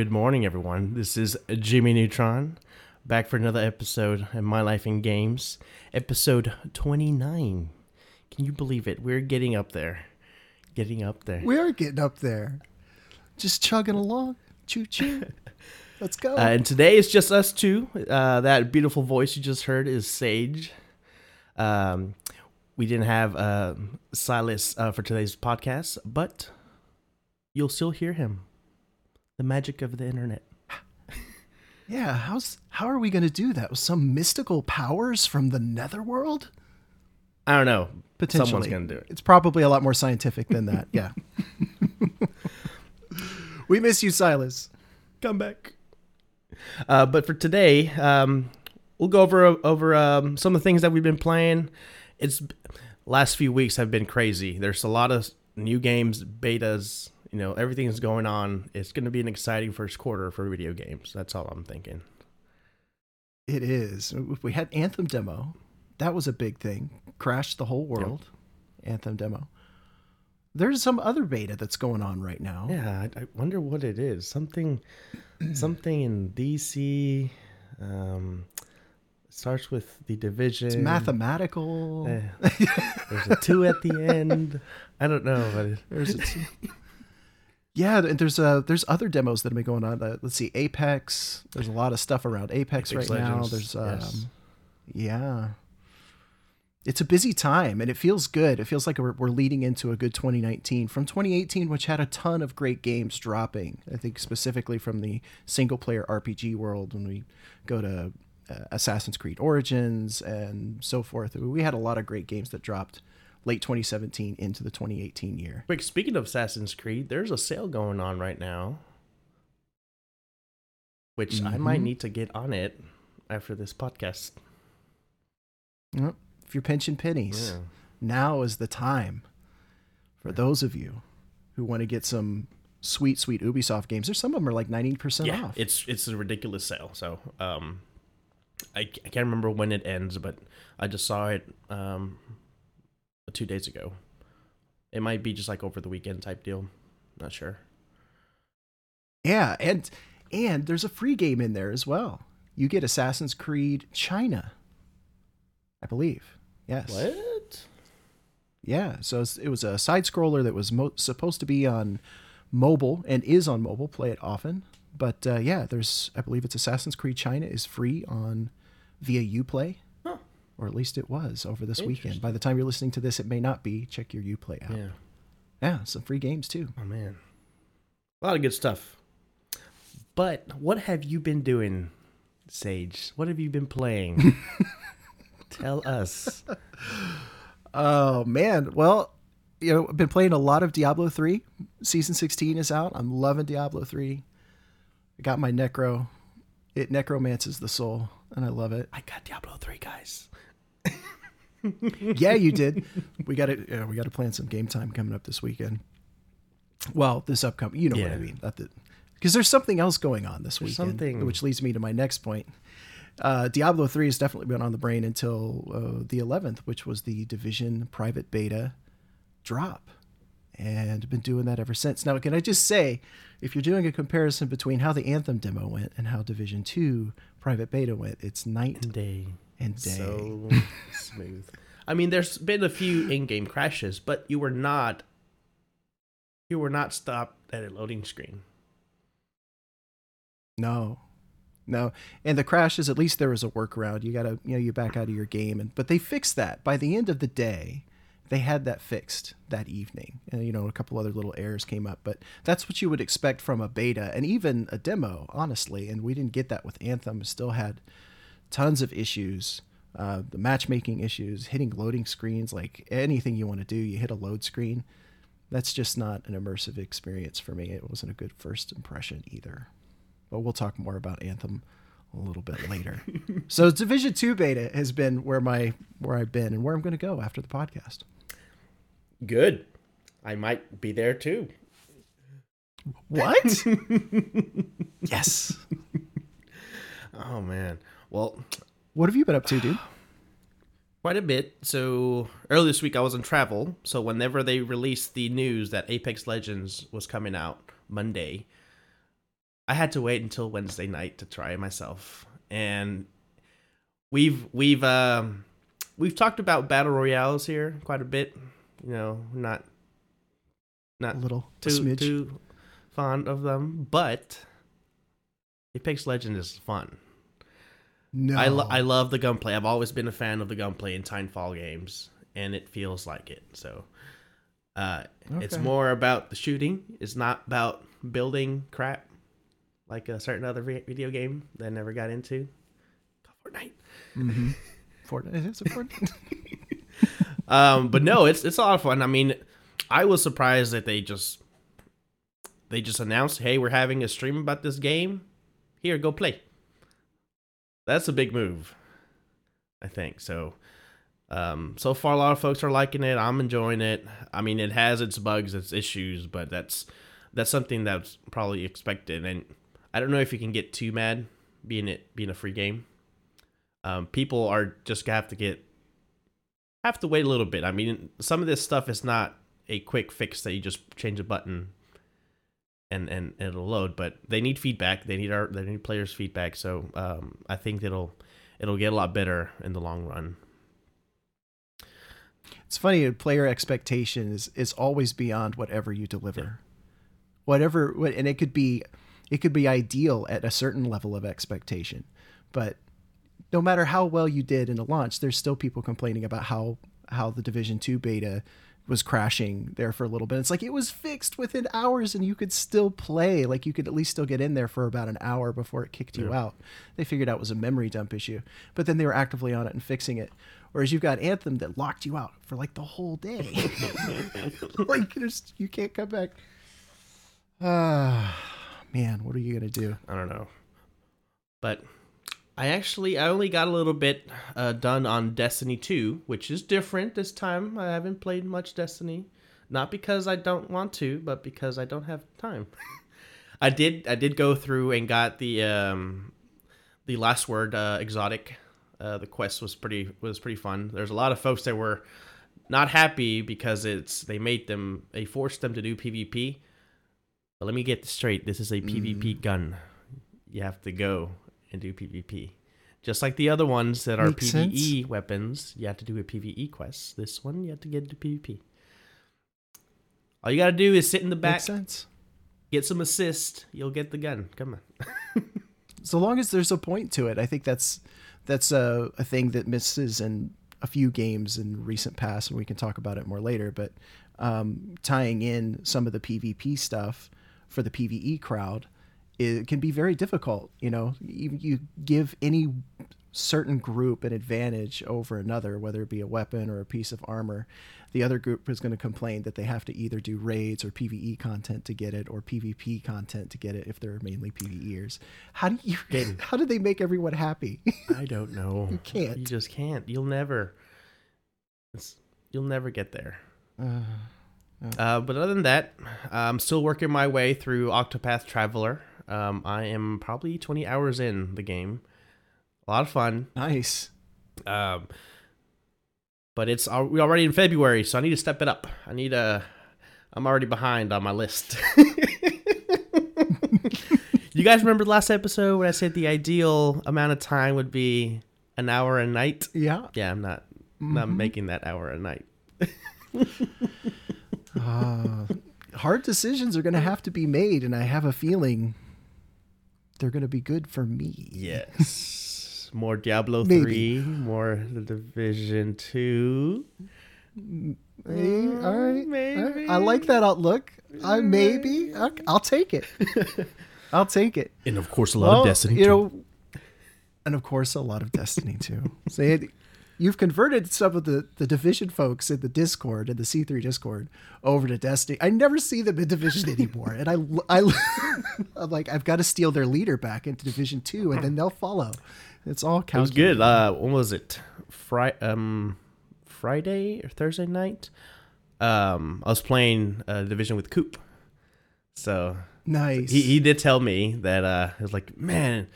Good morning, everyone. This is Jimmy Neutron, back for another episode of My Life in Games, episode 29. Can you believe it? We're getting up there. Getting up there. We are getting up there. Just chugging along. Choo choo. Let's go. Uh, and today it's just us two. Uh, that beautiful voice you just heard is Sage. Um, we didn't have uh, Silas uh, for today's podcast, but you'll still hear him. The magic of the internet. yeah, how's how are we going to do that? With some mystical powers from the netherworld? I don't know. Potentially. Someone's going to do it. It's probably a lot more scientific than that. Yeah. we miss you, Silas. Come back. Uh, but for today, um, we'll go over over um, some of the things that we've been playing. It's last few weeks have been crazy. There's a lot of new games, betas, you know, everything's going on. It's going to be an exciting first quarter for video games. That's all I'm thinking. It is. We had Anthem demo. That was a big thing. Crashed the whole world. Yep. Anthem demo. There's some other beta that's going on right now. Yeah, I, I wonder what it is. Something, something in DC. Um, starts with the division. It's mathematical. Uh, there's a two at the end. I don't know, but there's a two. Yeah, and there's uh there's other demos that have been going on. Uh, let's see, Apex. There's a lot of stuff around Apex, Apex right Legends. now. There's um, yes. yeah, it's a busy time and it feels good. It feels like we're, we're leading into a good 2019 from 2018, which had a ton of great games dropping. I think specifically from the single player RPG world when we go to uh, Assassin's Creed Origins and so forth. We had a lot of great games that dropped late 2017 into the 2018 year. Wait, speaking of Assassin's Creed, there's a sale going on right now, which mm-hmm. I might mm-hmm. need to get on it after this podcast. Well, if you're pinching pennies, yeah. now is the time for those of you who want to get some sweet, sweet Ubisoft games. There's some of them are like 90% yeah, off. It's it's a ridiculous sale. So um, I, I can't remember when it ends, but I just saw it um, two days ago. It might be just like over the weekend type deal. Not sure. Yeah, and and there's a free game in there as well. You get Assassin's Creed China. I believe. Yes. What? Yeah, so it was a side scroller that was mo- supposed to be on mobile and is on mobile. Play it often, but uh, yeah, there's I believe it's Assassin's Creed China is free on via UPlay or at least it was over this weekend. By the time you're listening to this, it may not be. Check your UPlay app. Yeah, yeah, some free games too. Oh man, a lot of good stuff. But what have you been doing, Sage? What have you been playing? Tell us. Oh man, well, you know, I've been playing a lot of Diablo three. Season sixteen is out. I'm loving Diablo three. I got my necro. It necromances the soul, and I love it. I got Diablo three, guys yeah, you did. We got to uh, we got to plan some game time coming up this weekend. Well, this upcoming, you know yeah. what I mean. Because there's something else going on this there's weekend, something... which leads me to my next point. Uh, Diablo 3 has definitely been on the brain until uh, the 11th, which was the Division private beta drop. And been doing that ever since. Now, can I just say, if you're doing a comparison between how the Anthem demo went and how Division 2 private beta went, it's night and day and. So smooth. I mean, there's been a few in-game crashes, but you were not you were not stopped at a loading screen. No. No. And the crashes, at least there was a workaround. You gotta you know, you back out of your game and but they fixed that. By the end of the day, they had that fixed that evening. And you know, a couple other little errors came up, but that's what you would expect from a beta and even a demo, honestly. And we didn't get that with Anthem. It still had tons of issues. Uh, the matchmaking issues, hitting loading screens, like anything you want to do, you hit a load screen. That's just not an immersive experience for me. It wasn't a good first impression either. But we'll talk more about Anthem a little bit later. so Division 2 beta has been where my where I've been and where I'm going to go after the podcast. Good. I might be there too. What? yes. Oh man. Well, what have you been up to, dude? Quite a bit. So earlier this week I was on travel. So whenever they released the news that Apex Legends was coming out Monday, I had to wait until Wednesday night to try it myself, and we've we've um we've talked about battle royales here quite a bit. You know, not not A little too too fond of them, but Apex Legends is fun. No, I, lo- I love the gunplay. I've always been a fan of the gunplay in Titanfall games, and it feels like it. So, uh, it's more about the shooting. It's not about building crap like a certain other video game that I never got into. Fortnite. mm-hmm. Fortnite. Is it Fortnite? Um, but no, it's it's a lot of fun. I mean, I was surprised that they just they just announced, "Hey, we're having a stream about this game. Here, go play." That's a big move, I think. So, um, so far, a lot of folks are liking it. I'm enjoying it. I mean, it has its bugs, its issues, but that's that's something that's probably expected. And I don't know if you can get too mad being it being a free game. Um, people are just gonna have to get have to wait a little bit. I mean, some of this stuff is not a quick fix that you just change a button and and it'll load. But they need feedback. They need our they need players' feedback. So um, I think it'll it'll get a lot better in the long run. It's funny. Player expectation is is always beyond whatever you deliver. Whatever, what- and it could be, it could be ideal at a certain level of expectation, but no matter how well you did in a launch, there's still people complaining about how how the Division Two beta was crashing there for a little bit. It's like it was fixed within hours, and you could still play. Like you could at least still get in there for about an hour before it kicked you out. They figured out it was a memory dump issue, but then they were actively on it and fixing it. Whereas you've got Anthem that locked you out for like the whole day. like there's, you can't come back. Ah, man, what are you gonna do? I don't know, but I actually I only got a little bit uh, done on Destiny 2, which is different this time. I haven't played much Destiny, not because I don't want to, but because I don't have time. I did I did go through and got the um, the last word uh, exotic. Uh, the quest was pretty was pretty fun. There's a lot of folks that were not happy because it's they made them they forced them to do PvP. But let me get this straight. This is a PvP gun. You have to go and do PvP. Just like the other ones that are Makes PvE weapons, you have to do a PvE quest. This one you have to get into PvP. All you gotta do is sit in the back, Makes sense. get some assist, you'll get the gun. Come on. So long as there's a point to it, I think that's that's a, a thing that misses in a few games in recent past, and we can talk about it more later. But um, tying in some of the PvP stuff for the PvE crowd, it can be very difficult. You know, you, you give any certain group an advantage over another, whether it be a weapon or a piece of armor. The other group is going to complain that they have to either do raids or PvE content to get it, or PvP content to get it if they're mainly PvEers. How do you? How do they make everyone happy? I don't know. you can't. You just can't. You'll never. You'll never get there. Uh, but other than that, I'm still working my way through Octopath Traveler. Um, I am probably 20 hours in the game. A lot of fun. nice. Um, but it's we're already in February, so I need to step it up. I need a. I'm already behind on my list. you guys remember the last episode when I said the ideal amount of time would be an hour a night? Yeah. Yeah, I'm not not making that hour a night. Uh, hard decisions are going to have to be made, and I have a feeling they're going to be good for me. Yes. More Diablo Maybe. 3, more The Division 2. Hey, mm, all right, all right. Maybe. I like that outlook. I mm, maybe I'll, I'll take it. I'll take it. And of course, a lot Well, of Destiny. you know, and of course, a lot of Destiny too. Say it. You've converted some of the, the division folks in the Discord and the C3 Discord over to Destiny. I never see them in Division anymore, and I I I'm like I've got to steal their leader back into Division Two, and then they'll follow. It's all It was good. Uh, when was it? Fri- um, Friday or Thursday night? Um, I was playing uh, Division with Coop. So Nice. he, he did tell me that uh, it was like, man,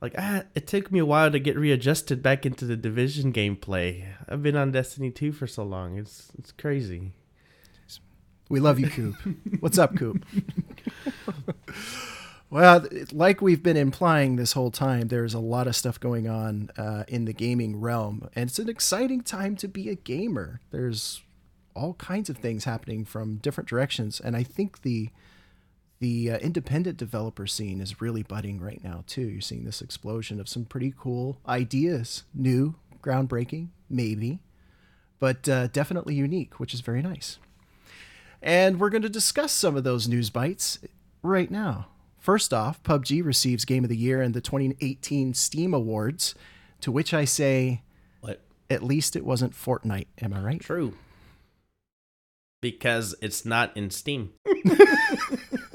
like ah, it took me a while to get readjusted back into the Division gameplay. I've been on Destiny 2 for so long. It's it's crazy. We love you, Coop. What's up, Coop? Well, like we've been implying this whole time, there's a lot of stuff going on uh, in the gaming realm, and it's an exciting time to be a gamer. There's all kinds of things happening from different directions, and I think the the uh, independent developer scene is really budding right now too. You're seeing this explosion of some pretty cool ideas, new, groundbreaking, maybe, but uh, definitely unique, which is very nice. And we're going to discuss some of those news bites right now. First off, PUBG receives Game of the Year in the 2018 Steam Awards, to which I say, What? at least it wasn't Fortnite. Am I right? True. Because it's not in Steam.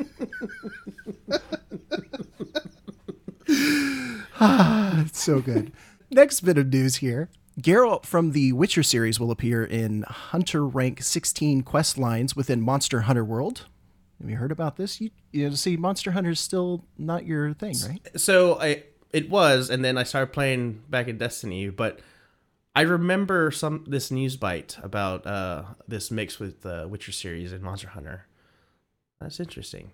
it's so good. Next bit of news here. Geralt from the Witcher series will appear in Hunter rank 16 quest lines within Monster Hunter World. Have you heard about this? You, you know, see, Monster Hunter is still not your thing, right? So I it was, and then I started playing back in Destiny, but I remember some this news bite about uh this mix with the Witcher series and Monster Hunter. That's interesting.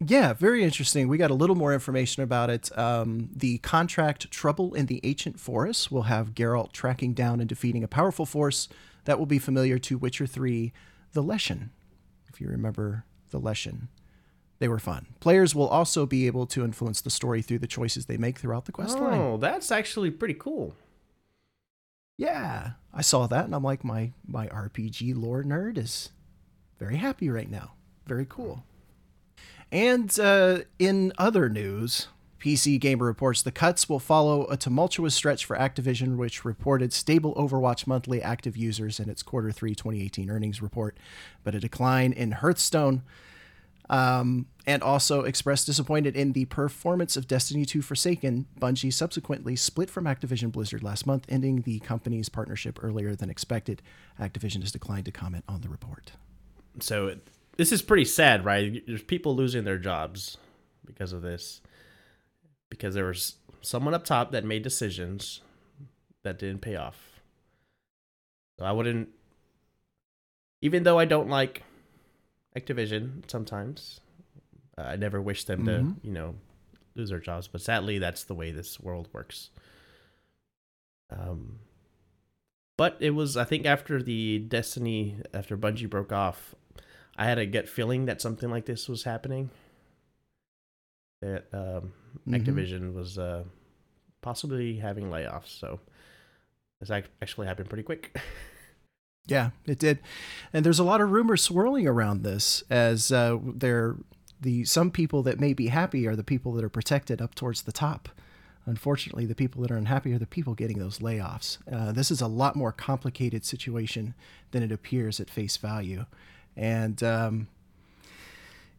Yeah, very interesting. We got a little more information about it. Um, the contract Trouble in the Ancient Forest will have Geralt tracking down and defeating a powerful force that will be familiar to Witcher 3, the Leshen. If you remember the Leshen, they were fun. Players will also be able to influence the story through the choices they make throughout the quest line. Oh, that's actually pretty cool. Yeah, I saw that and I'm like, my, my RPG lore nerd is very happy right now. Very cool. And uh, in other news, PC Gamer reports the cuts will follow a tumultuous stretch for Activision, which reported stable Overwatch monthly active users in its quarter three 2018 earnings report, but a decline in Hearthstone. Um, and also expressed disappointed in the performance of Destiny 2 Forsaken. Bungie subsequently split from Activision Blizzard last month, ending the company's partnership earlier than expected. Activision has declined to comment on the report. So this is pretty sad, right? There's people losing their jobs because of this. Because there was someone up top that made decisions that didn't pay off. So I wouldn't even though I don't like Activision sometimes, uh, I never wish them Mhm. to, you know, lose their jobs, but sadly that's the way this world works. Um but it was I think after the Destiny after Bungie broke off, I had a gut feeling that something like this was happening. That um, Mhm. Activision was uh, possibly having layoffs, so this actually happened pretty quick. Yeah, it did, and there's a lot of rumors swirling around this as uh, there the some people that may be happy are the people that are protected up towards the top. Unfortunately, the people that are unhappy are the people getting those layoffs. Uh, this is a lot more complicated situation than it appears at face value, and um,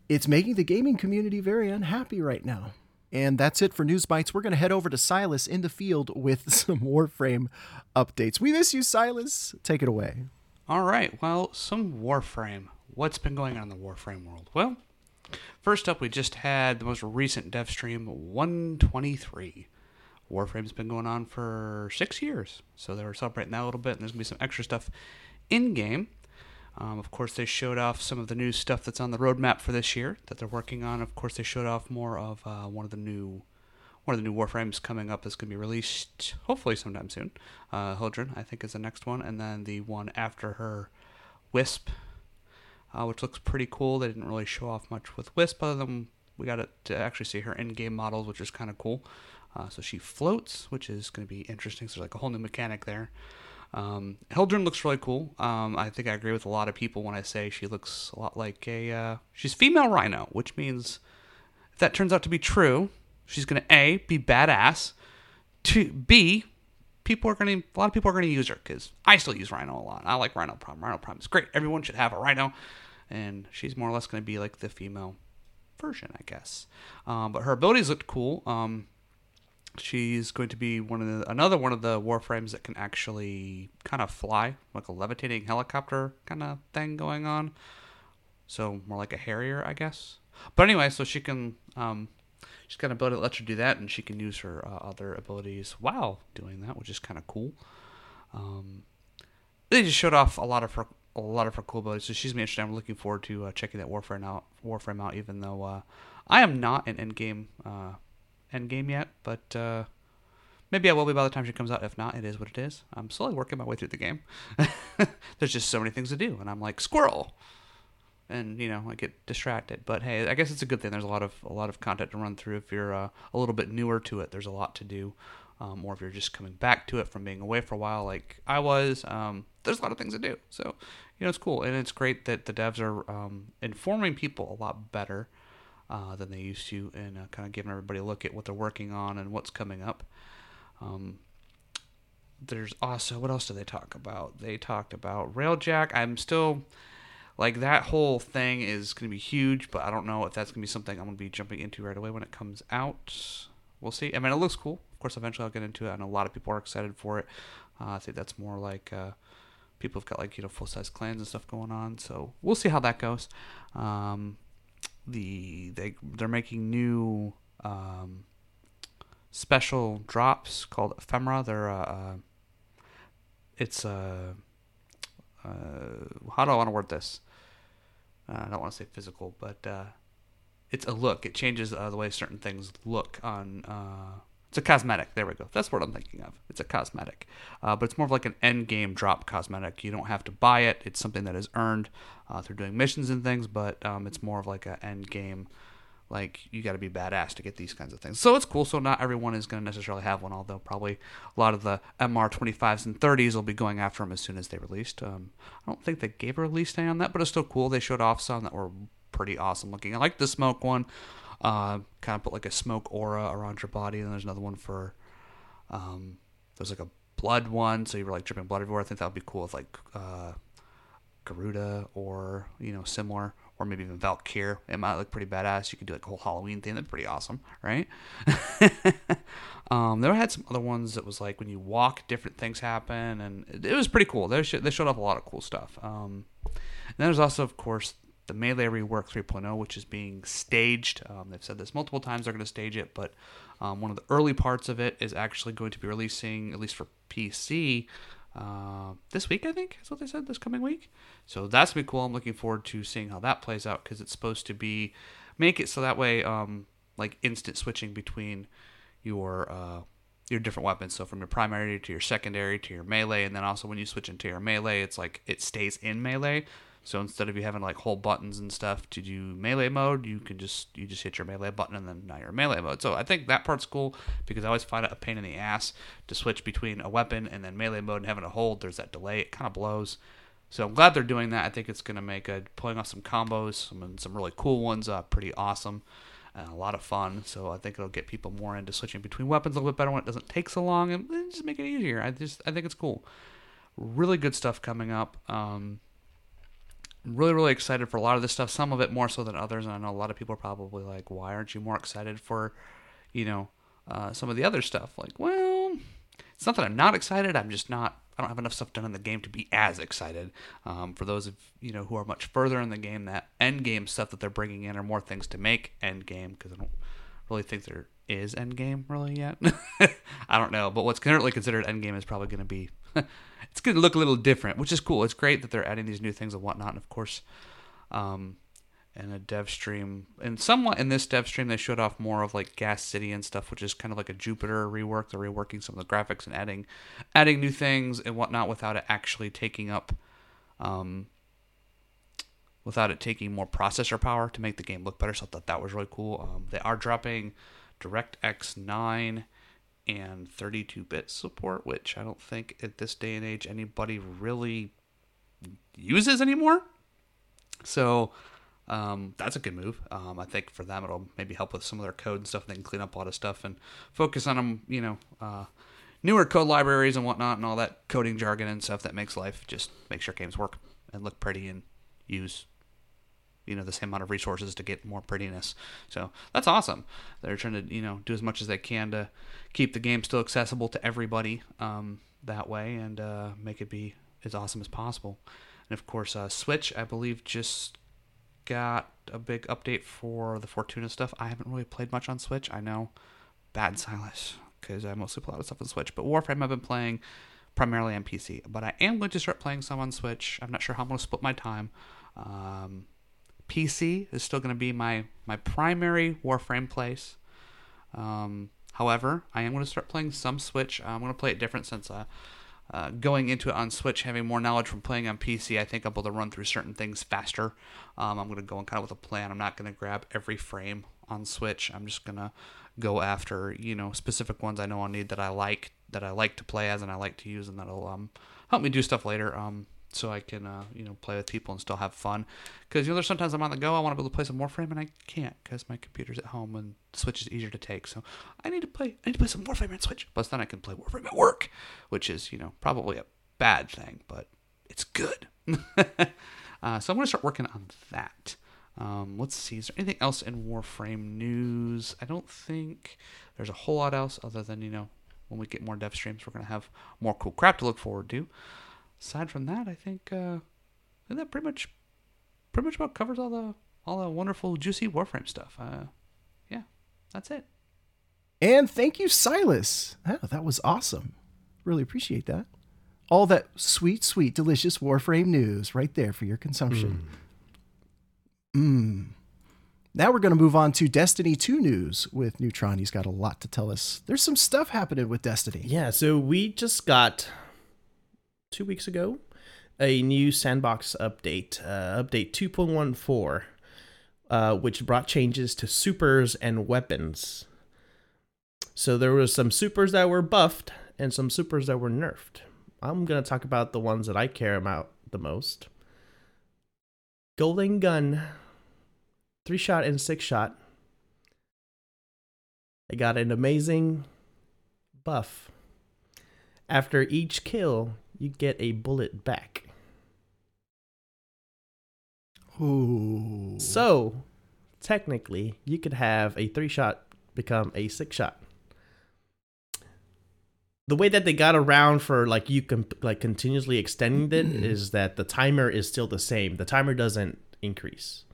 it's making the gaming community very unhappy right now. And that's it for News Bites. We're going to head over to Silas in the field with some Warframe updates. We miss you, Silas. Take it away. All right. Well, some Warframe. What's been going on in the Warframe world? Well, first up, we just had the most recent dev stream 123. Warframe's been going on for six years, so they were celebrating that a little bit, and there's gonna be some extra stuff in game. Um, of course, they showed off some of the new stuff that's on the roadmap for this year that they're working on. Of course, they showed off more of uh, one of the new one of the new Warframes coming up that's going to be released hopefully sometime soon. Uh, Hildryn, I think, is the next one, and then the one after her, Wisp, uh, which looks pretty cool. They didn't really show off much with Wisp, other than we got to actually see her in-game models, which is kind of cool. Uh, so she floats, which is going to be interesting. So there's like a whole new mechanic there. Um, looks really cool. Um, I think I agree with a lot of people when I say she looks a lot like a uh, she's female rhino, which means if that turns out to be true, she's gonna a be badass. To b people are gonna a lot of people are gonna use her because I still use rhino a lot. I like rhino prime. Rhino prime is great. Everyone should have a rhino, and she's more or less gonna be like the female version, I guess. Um, but her abilities looked cool. Um, she's going to be one of the another one of the warframes that can actually kind of fly, like a levitating helicopter kind of thing going on. So more like a Harrier, I guess. But anyway, so she can um, she's got an ability that lets her do that, and she can use her uh, other abilities while doing that, which is kind of cool. Um, they just showed off a lot of her a lot of her cool abilities, so she's interesting. I'm looking forward to uh, checking that Warframe out. Warframe out, even though uh, I am not an endgame uh, endgame yet, but uh, maybe I will be by the time she comes out. If not, it is what it is. I'm slowly working my way through the game. There's just so many things to do, and I'm like squirrel, and you know I get distracted. But hey, I guess it's a good thing. There's a lot of a lot of content to run through. If you're uh, a little bit newer to it, there's a lot to do. Um, or if you're just coming back to it from being away for a while, like I was, um, there's a lot of things to do. So, you know, it's cool. And it's great that the devs are um, informing people a lot better uh, than they used to and uh, kind of giving everybody a look at what they're working on and what's coming up. Um, there's also, what else do they talk about? They talked about Railjack. I'm still, like, that whole thing is going to be huge, but I don't know if that's going to be something I'm going to be jumping into right away when it comes out. We'll see. I mean, it looks cool. Of course, eventually I'll get into it. Know a lot of people are excited for it. Uh, I think that's more like uh, people have got like you know full size clans and stuff going on. So we'll see how that goes. Um, the they they're making new um, special drops called ephemera. They're uh, uh it's uh, uh, how do I want to word this? Uh, I don't want to say physical, but uh, it's a look. It changes uh, the way certain things look on. It's a cosmetic. There we go. That's what I'm thinking of. It's a cosmetic, uh, but it's more of like an end game drop cosmetic. You don't have to buy it. It's something that is earned uh, through doing missions and things, but um, it's more of like an end game. Like you got to be badass to get these kinds of things. So it's cool. So not everyone is going to necessarily have one, although probably a lot of the MR25s and 30s will be going after them as soon as they released. Um, I don't think they gave a release day on that, but it's still cool. They showed off some that were pretty awesome looking. I like the smoke one. Uh, kind of put like a smoke aura around your body. And there's another one for, um, there's like a blood one, so you were like dripping blood everywhere. I think that would be cool with like uh, Garuda or you know similar, or maybe even Valkyr. It might look pretty badass. You could do like a whole Halloween thing. That'd be pretty awesome, right? um, they had some other ones that was like when you walk, different things happen, and it, was pretty cool. They, they showed off a lot of cool stuff. Um, and then there's also, of course, the Melee Rework 3.0, which is being staged. Um, they've said this multiple times, they're going to stage it, but um, one of the early parts of it is actually going to be releasing, at least for PC, uh, this week, I think, is what they said, this coming week. So that's going to be cool. I'm looking forward to seeing how that plays out because it's supposed to be, make it so that way, um, like instant switching between your. Uh, your different weapons. So from your primary to your secondary to your melee, and then also when you switch into your melee, it's like it stays in melee. So instead of you having like whole buttons and stuff to do melee mode, you can just you just hit your melee button and then now you're melee mode. So I think that part's cool because I always find it a pain in the ass to switch between a weapon and then melee mode and having to hold. There's that delay. It kind of blows. So I'm glad they're doing that. I think it's going to make a, pulling off some combos, some some really cool ones, uh, pretty awesome and a lot of fun. So I think it'll get people more into switching between weapons a little bit better when it doesn't take so long and just make it easier. I just I think it's cool. Really good stuff coming up. Um, really really excited for a lot of this stuff some of it more so than others and i know a lot of people are probably like why aren't you more excited for you know uh, some of the other stuff? Like well it's not that i'm not excited i'm just not i don't have enough stuff done in the game to be as excited. Um, for those of you know who are much further in the game that end game stuff that they're bringing in are more things to make end game because i don't really think there is end game really yet. I don't know but what's currently considered end game is probably going to be it's going to look a little different, which is cool. It's great that they're adding these new things and whatnot. And of course, um, in a dev stream, and somewhat in this dev stream, they showed off more of like Gas City and stuff, which is kind of like a Jupiter rework. They're reworking some of the graphics and adding, adding new things and whatnot without it actually taking up, um, without it taking more processor power to make the game look better. So I thought that was really cool. Um, they are dropping DirectX 9 and 32 bit support, which I don't think at this day and age anybody really uses anymore. So um, that's a good move. Um, I think for them, it'll maybe help with some of their code and stuff. They can clean up a lot of stuff and focus on them, you know, uh, newer code libraries and whatnot and all that coding jargon and stuff that makes life just make sure games work and look pretty and use you know the same amount of resources to get more prettiness. So that's awesome. They're trying to you know do as much as they can to keep the game still accessible to everybody um, that way and uh, make it be as awesome as possible. And of course, uh, Switch I believe just got a big update for the Fortuna stuff. I haven't really played much on Switch. I know Bad Silas because I mostly play a lot of stuff on Switch, but Warframe I've been playing primarily on PC. But I am going to start playing some on Switch. I'm not sure how I'm going to split my time. Um, PC is still going to be my my primary Warframe place. Um, however, I am going to start playing some Switch. I'm going to play it different since uh, uh, going into it on Switch, having more knowledge from playing on PC, I think I'm able to run through certain things faster. Um, I'm going to go in kind of with a plan. I'm not going to grab every frame on Switch. I'm just going to go after you know specific ones I know I need that I like that I like to play as and I like to use and that'll um, help me do stuff later. Um, so I can uh, you know play with people and still have fun. Because you know there's sometimes I'm on the go, I want to be able to play some Warframe and I can't because my computer's at home and Switch is easier to take. So I need to play I need to play some Warframe on Switch. Plus then I can play Warframe at work, which is you know probably a bad thing, but it's good. uh, so I'm gonna start working on that. Um, let's see, is there anything else in Warframe news? I don't think there's a whole lot else other than you know when we get more dev streams, we're gonna have more cool crap to look forward to aside from that, I think, uh, I think that pretty much, pretty much about covers all the all the wonderful juicy Warframe stuff. Uh, yeah, that's it. And thank you, Silas. Oh, that was awesome. Really appreciate that. All that sweet, sweet, delicious Warframe news right there for your consumption. Mmm. Now we're going to move on to Destiny 2 news with Neutron. He's got a lot to tell us. There's some stuff happening with Destiny. Yeah, so we just got two weeks ago a new sandbox update, uh, update 2.14, uh, which brought changes to supers and weapons. So there was some supers that were buffed and some supers that were nerfed. I'm gonna talk about the ones that I care about the most. Golden gun, three shot and six shot. I got an amazing buff. After each kill, you get a bullet back. Ooh. So, technically, you could have a three shot become a six shot. The way that they got around for like you can like continuously extending it is that the timer is still the same. The timer doesn't increase.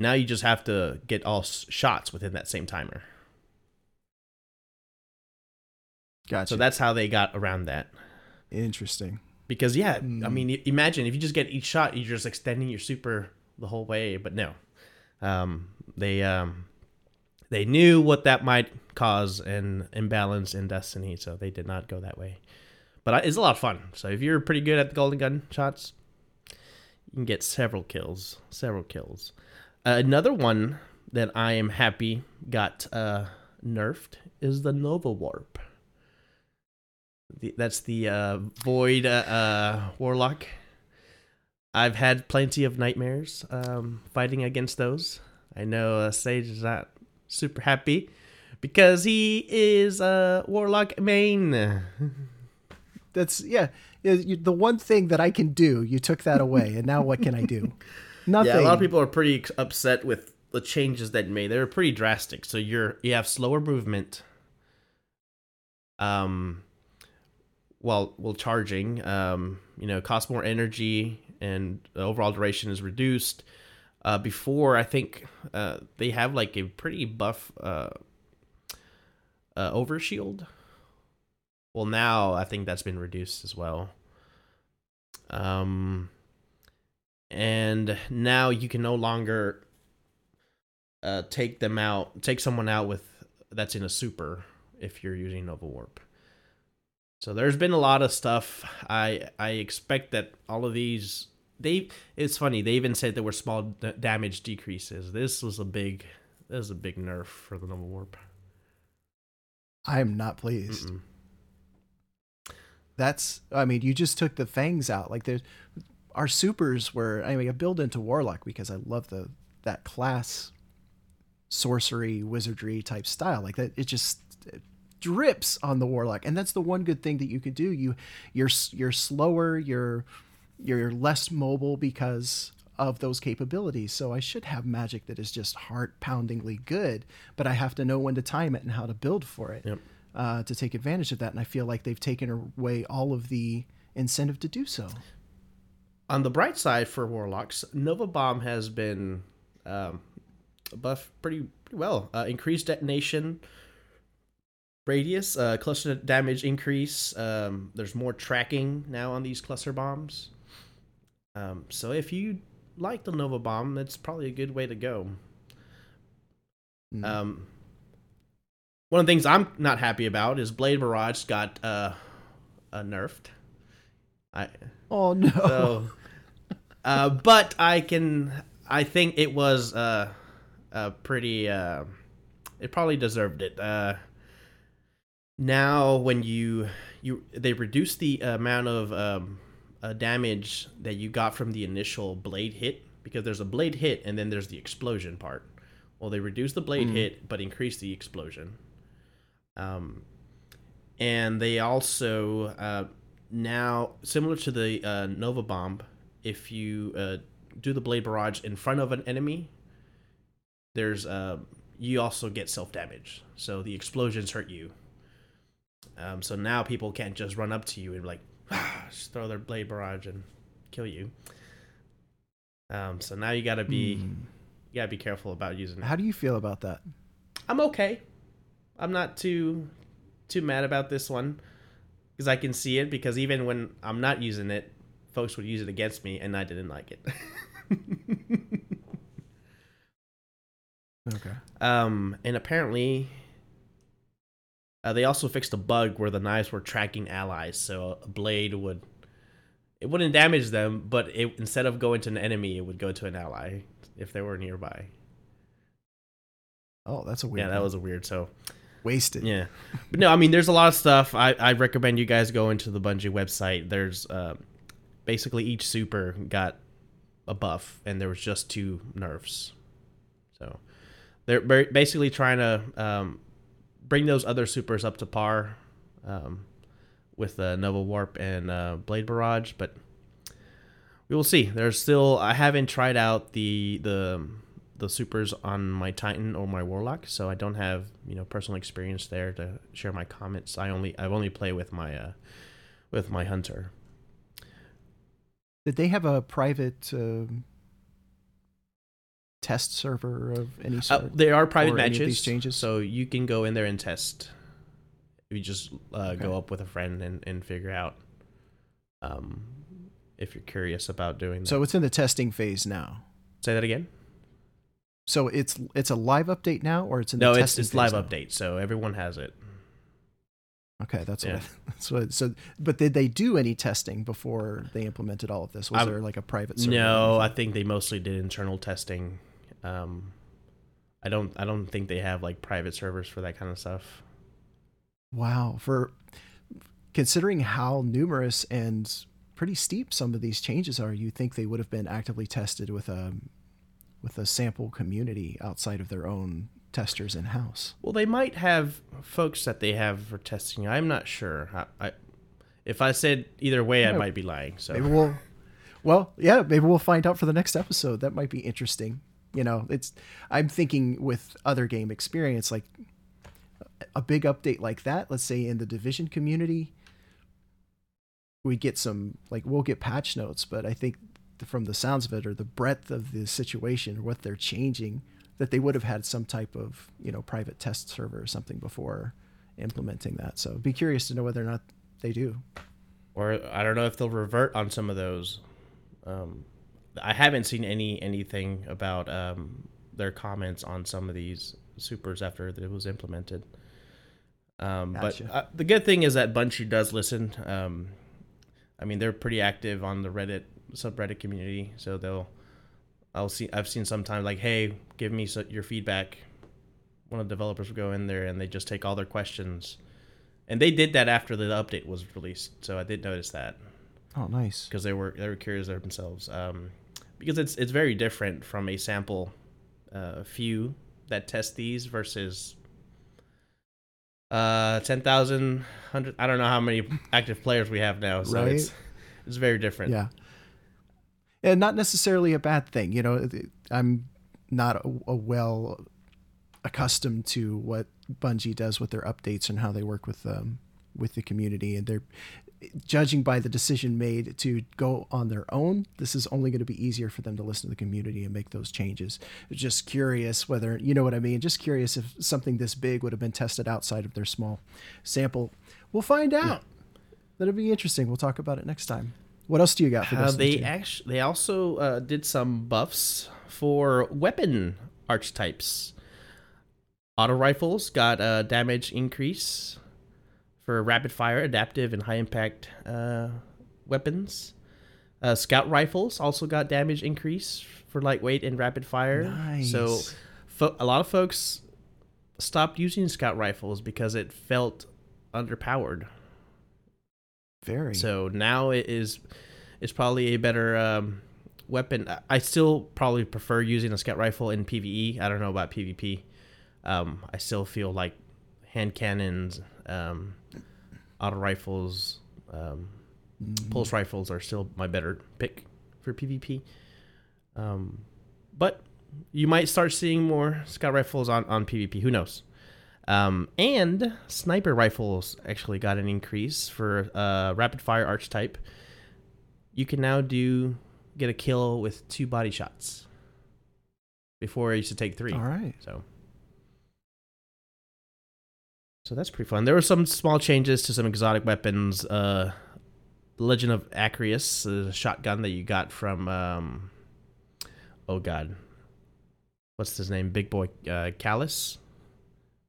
Now you just have to get all s- shots within that same timer. Gotcha. So that's how they got around that. Interesting. Because yeah, I Mm. mean, imagine if you just get each shot, you're just extending your super the whole way. But no, um, they um, they knew what that might cause an imbalance in Destiny, so they did not go that way. But it's a lot of fun. So if you're pretty good at the golden gun shots, you can get several kills. Several kills. Uh, another one that I am happy got uh, nerfed is the Nova Warp. The, that's the uh, Void uh, uh, Warlock. I've had plenty of nightmares um, fighting against those. I know uh, Sage is not super happy because he is a Warlock main. That's yeah. The one thing that I can do, you took that away, and now what can I do? Nothing. Yeah, a lot of people are pretty upset with the changes that made. They're pretty drastic. So you're you have slower movement. Um, while while charging, um, you know, costs more energy and the overall duration is reduced. Uh, before I think uh, they have like a pretty buff uh, uh, overshield. Well, now I think that's been reduced as well. Um, and now you can no longer uh, take them out, take someone out with that's in a super if you're using Nova Warp. So there's been a lot of stuff. I I expect that all of these they it's funny they even said there were small d- damage decreases. This was a big this is a big nerf for the Nova Warp. I am not pleased. Mm-mm. That's. I mean, you just took the fangs out. Like there's our supers were. I mean, I build into warlock because I love the that class sorcery wizardry type style. Like that, it just drips on the warlock, and that's the one good thing that you could do. You you're you're slower. You're you're less mobile because of those capabilities. So I should have magic that is just heart poundingly good, but I have to know when to time it and how to build for it Yep. uh, to take advantage of that. And I feel like they've taken away all of the incentive to do so. On the bright side for warlocks, Nova Bomb has been um, buffed pretty, pretty well. Uh, increased detonation radius, uh, cluster damage increase. Um, there's more tracking now on these cluster bombs. Um, so if you like the Nova Bomb, it's probably a good way to go. Mm. Um, one of the things I'm not happy about is Blade Barrage got uh, uh nerfed. I oh no. so, uh, but I can. I think it was uh, uh pretty. Uh, it probably deserved it. Uh, now when you you they reduce the amount of um, uh, damage that you got from the initial blade hit because there's a blade hit and then there's the explosion part. Well, they reduce the blade hit but increase the explosion. Um, and they also uh, now similar to the uh, Nova Bomb, if you uh, do the blade barrage in front of an enemy, there's uh, you also get self damage. So the explosions hurt you. Um, so now people can't just run up to you and like just throw their blade barrage and kill you. Um, so now you gotta be Hmm. you gotta be careful about using it. How do you feel about that? I'm okay. I'm not too too mad about this one because I can see it. Because even when I'm not using it, folks would use it against me, and I didn't like it. Okay. um, and apparently, uh, they also fixed a bug where the knives were tracking allies, so a blade would it wouldn't damage them, but it instead of going to an enemy, it would go to an ally if they were nearby. Oh, that's a weird. Yeah, that one. was a weird. So wasted. Yeah, but no, I mean, there's a lot of stuff. I, I recommend you guys go into the Bungie website. There's uh, basically each super got a buff, and there was just two nerfs. So they're basically trying to um, bring those other supers up to par um, with uh, Nova Warp and uh, Blade Barrage, but we will see. There's still I haven't tried out the the the supers on my Titan or my Warlock, so I don't have you know personal experience there to share my comments. I only I've only played with my uh with my Hunter. Did they have a private um, test server of any Uh, sort? there are private or any of matches, these changes? so you can go in there and test. You just uh, go up with a friend and, and figure out um, if you're curious about doing that. so it's in the testing phase now. say that again. So it's it's a live update now, or it's in No, the it's it's live now? update, so everyone has it. Okay, that's Yeah. what. I, that's what. So, but did they do any testing before they implemented all of this? Was I'm- there like a private server? No, I think they mostly did internal testing. Um, I don't I don't think they have like private servers for that kind of stuff. Wow, for considering how numerous and pretty steep some of these changes are, you think they would have been actively tested with a with a sample community outside of their own testers in house. Well, they might have folks that they have for testing. I'm not sure. I, I if I said either way, I might be lying. So Maybe we'll, well, yeah, maybe we'll find out for the next episode. That might be interesting. You know, it's I'm thinking with other game experience, like a big update like that. Let's say in the division community, we get some like we'll get patch notes, but I think from the sounds of it or the breadth of the situation or what they're changing, that they would have had some type of you know private test server or something before implementing that. So be curious to know whether or not they do. or I don't know if they'll revert on some of those. Um, I haven't seen any anything about um, their comments on some of these supers after it was implemented. Um, Gotcha. But uh, the good thing is that Bungie does listen. Um, I mean, they're pretty active on the Reddit subreddit community, so they'll. I'll see. I've seen sometimes like, "Hey, give me so, your feedback." One of the developers will go in there and they just take all their questions, and they did that after the update was released. So I did notice that Oh, nice. because they were they were curious themselves. Um, because it's it's very different from a sample uh, few that test these versus uh 10,000 100 I don't know how many active players we have now so it's Right. it's very different. Yeah. And not necessarily a bad thing. You know, I'm not a, a well accustomed to what Bungie does with their updates and how they work with um with the community and they're judging by the decision made to go on their own this is only going to be easier for them to listen to the community and make those changes. Just curious whether you know what i mean? Just curious if something this big would have been tested outside of their small sample. We'll find out. That'll be interesting. We'll talk about it next time. What else do you got for Uh, they actually they also uh, did some buffs for weapon archetypes. Auto rifles got a damage increase for rapid fire, adaptive, and high impact uh, weapons. Uh, scout rifles also got damage increase for lightweight and rapid fire. So fo- a lot of folks stopped using scout rifles because it felt underpowered. Very. So now it is is probably a better um, weapon. I- I still probably prefer using a scout rifle in PVE. I don't know about PvP. Um, I still feel like hand cannons, um, auto rifles, um, pulse rifles are still my better pick for PvP. Um, but you might start seeing more scout rifles on, on PvP. Who knows? Um, and sniper rifles actually got an increase for uh, rapid fire archetype. You can now do get a kill with two body shots. Before I used to take three. All right. So. So that's pretty fun. There were some small changes to some exotic weapons. Uh, Legend of Acrius, a shotgun that you got from, um, oh god, what's his name? Big Boy uh, Calus.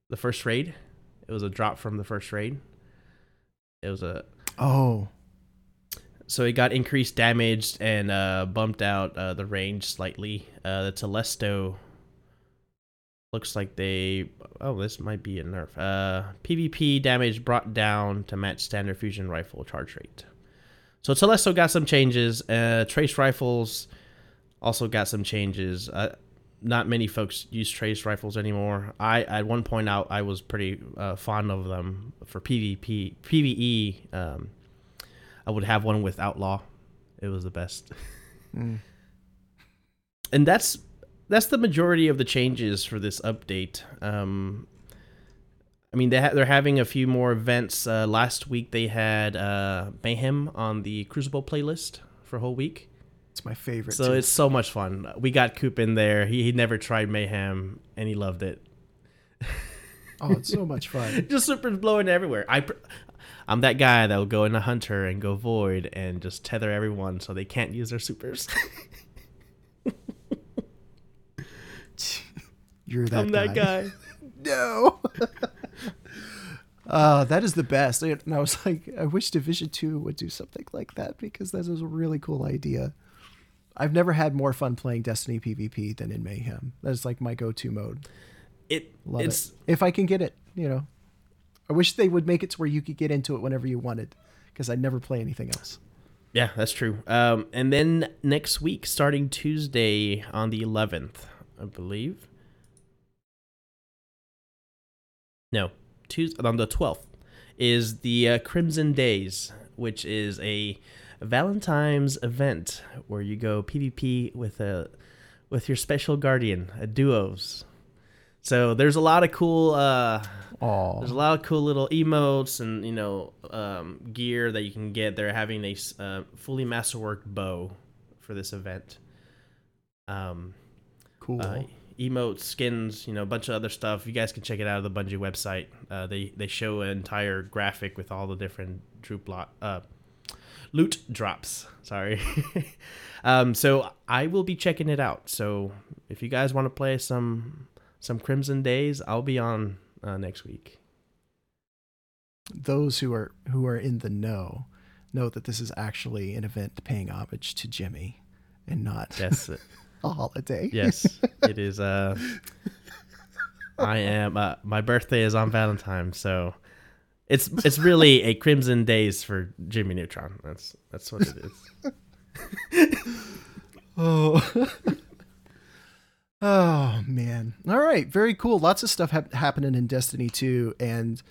The first raid. It was a drop from the first raid. It was a Oh, so it got increased damage and uh, bumped out uh, the range slightly. Uh, the Telesto looks like they. Oh, this might be a nerf. Uh, PvP damage brought down to match standard fusion rifle charge rate. So Telesto got some changes. Uh, trace rifles also got some changes. Uh, not many folks use trace rifles anymore. I at one point out I was pretty uh, fond of them for PvP PVE. Um, I would have one with outlaw. It was the best. Mm. And that's that's the majority of the changes for this update. Um, I mean, they ha- they're having a few more events. Uh, last week they had uh, Mayhem on the Crucible playlist for a whole week. it's my favorite. So too. it's so much fun. We got Coop in there. He he never tried Mayhem and he loved it. oh, it's so much fun. just supers blowing everywhere. I, pr- I'm that guy that will go in into Hunter and go Void and just tether everyone so they can't use their supers. You're that I'm guy. that guy. No. Uh, that is the best. And I was like, I wish Division Two would do something like that because that is a really cool idea. I've never had more fun playing Destiny PvP than in Mayhem. That's like my go-to mode. It Love it's it. If I can get it, you know. I wish they would make it to where you could get into it whenever you wanted, because I never play anything else. yeah, that's true. Um, and then next week, starting Tuesday on the 11th, I believe. No, Tuesday on the 12th is the uh, Crimson Days, which is a Valentine's event where you go PvP with a with your special guardian, a duos. So there's a lot of cool uh Oh, there's a lot of cool little emotes and you know um, gear that you can get. They're having a uh, fully masterworked bow for this event. Um, cool. uh, emotes, skins, you know, a bunch of other stuff. You guys can check it out of the Bungie website. Uh, they they show an entire graphic with all the different troop lot uh, loot drops. Sorry. um, so I will be checking it out. So if you guys want to play some some Crimson Days, I'll be on uh, next week. Those who are who are in the know know that this is actually an event paying homage to Jimmy, and not Yes, a holiday. yes, it is. Uh, I am. Uh, my birthday is on Valentine's, so it's it's really a Crimson Days for Jimmy Neutron. That's that's what it is. Oh. oh man. All right, very cool. Lots of stuff hap happening in Destiny 2 and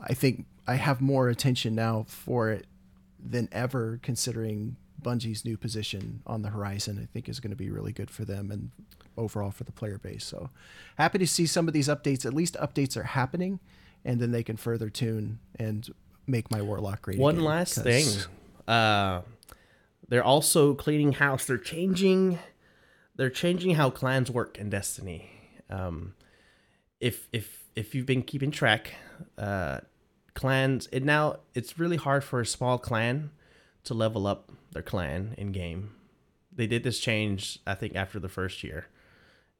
I think I have more attention now for it than ever considering Bungie's new position on the horizon. I think is going to be really good for them and overall for the player base. So, happy to see some of these updates. At least updates are happening and then they can further tune and make my warlock great. One again, last thing. Uh, they're also cleaning house. They're changing. They're changing how clans work in Destiny. Um, if if if you've been keeping track, uh, clans it now it's really hard for a small clan to level up their clan in game. They did this change, I think, after the first year,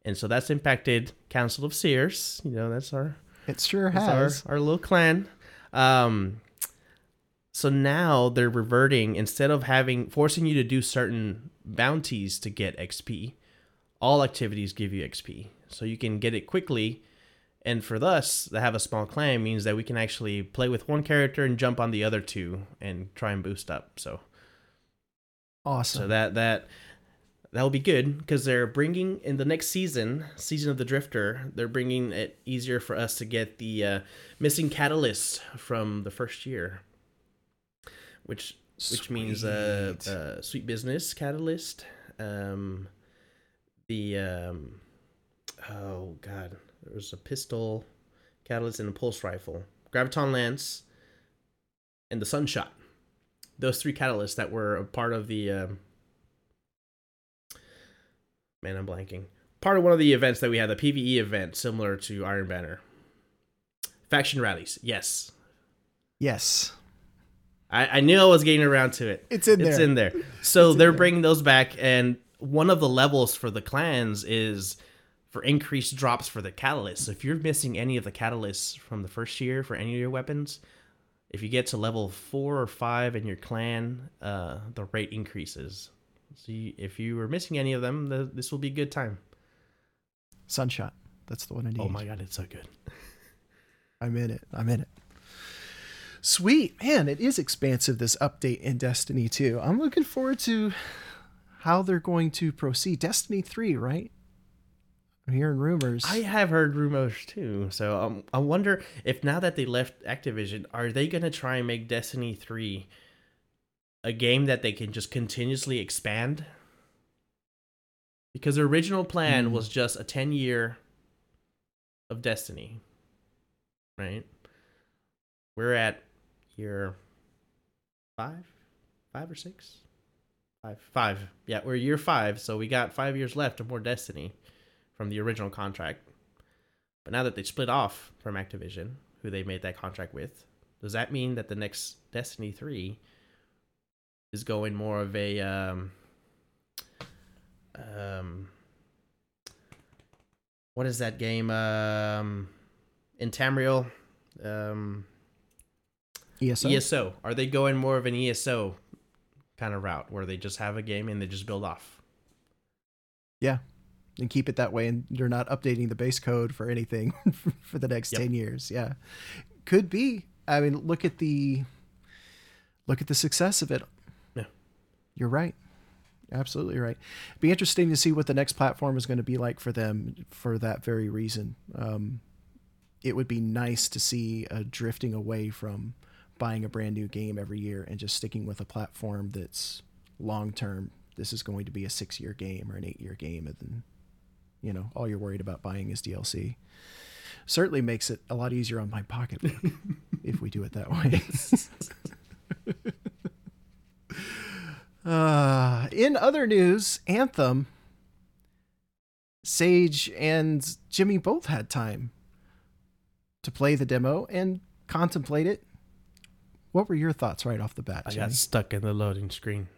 and so that's impacted Council of Seers. You know, that's our It sure has. our, our little clan. Um, so now they're reverting instead of having forcing you to do certain bounties to get XP. All activities give you XP, so you can get it quickly. And for us to have a small clan means that we can actually play with one character and jump on the other two and try and boost up. So awesome. so that that that'll be good because they're bringing in the next season, season of the Drifter. They're bringing it easier for us to get the uh, missing catalyst from the first year, which which means uh, uh, sweet business catalyst. Um, the um, oh god, there was a pistol catalyst and a pulse rifle, graviton lance, and the sunshot. Those three catalysts that were a part of the um, man i'm blanking. Part of one of the events that we had the pve event similar to iron banner. Faction rallies yes. Yes. i, I knew i was getting around to it. It's in there. it's in there. So in they're there. bringing those back and one of the levels for the clans is for increased drops for the catalysts if you're missing any of the catalysts from the first year for any of your weapons if you get to level four or five in your clan uh, the rate increases so you, if you were missing any of them the, this will be a good time Sunshot. That's the one I need. oh my god it's so good I'm in it. I'm in it. Sweet. Man, it is expansive, this update in Destiny 2. I'm looking forward to how they're going to proceed. Destiny 3, right? I'm hearing rumors. I have heard rumors too, so um, I wonder if now that they left Activision, are they gonna try and make Destiny three a game that they can just continuously expand? Because the original plan Hmm. was just a ten year of Destiny, right? We're at year five, five or six, five, five. Yeah, we're year five, so we got five years left of more Destiny from the original contract. But now that they split off from Activision, who they made that contract with, does that mean that the next Destiny 3 is going more of a um um what is that game um in Tamriel um ESO? ESO are they going more of an ESO kind of route where they just have a game and they just build off Yeah. And keep it that way. And you're not updating the base code for anything for the next Yep. 10 years. Yeah. Could be. I mean, look at the look at the success of it. Yeah. You're right. Absolutely right. Be interesting to see what the next platform is going to be like for them for that very reason. Um, it would be nice to see a drifting away from buying a brand new game every year and just sticking with a platform that's long term. This is going to be a six year game or an eight year game, and then you know all you're worried about buying is DLC. Certainly makes it a lot easier on my pocketbook if we do it that way. Uh, in other news, Anthem, Sage and Jimmy both had time to play the demo and contemplate it. What were your thoughts right off the bat, I Jimmy? got stuck in the loading screen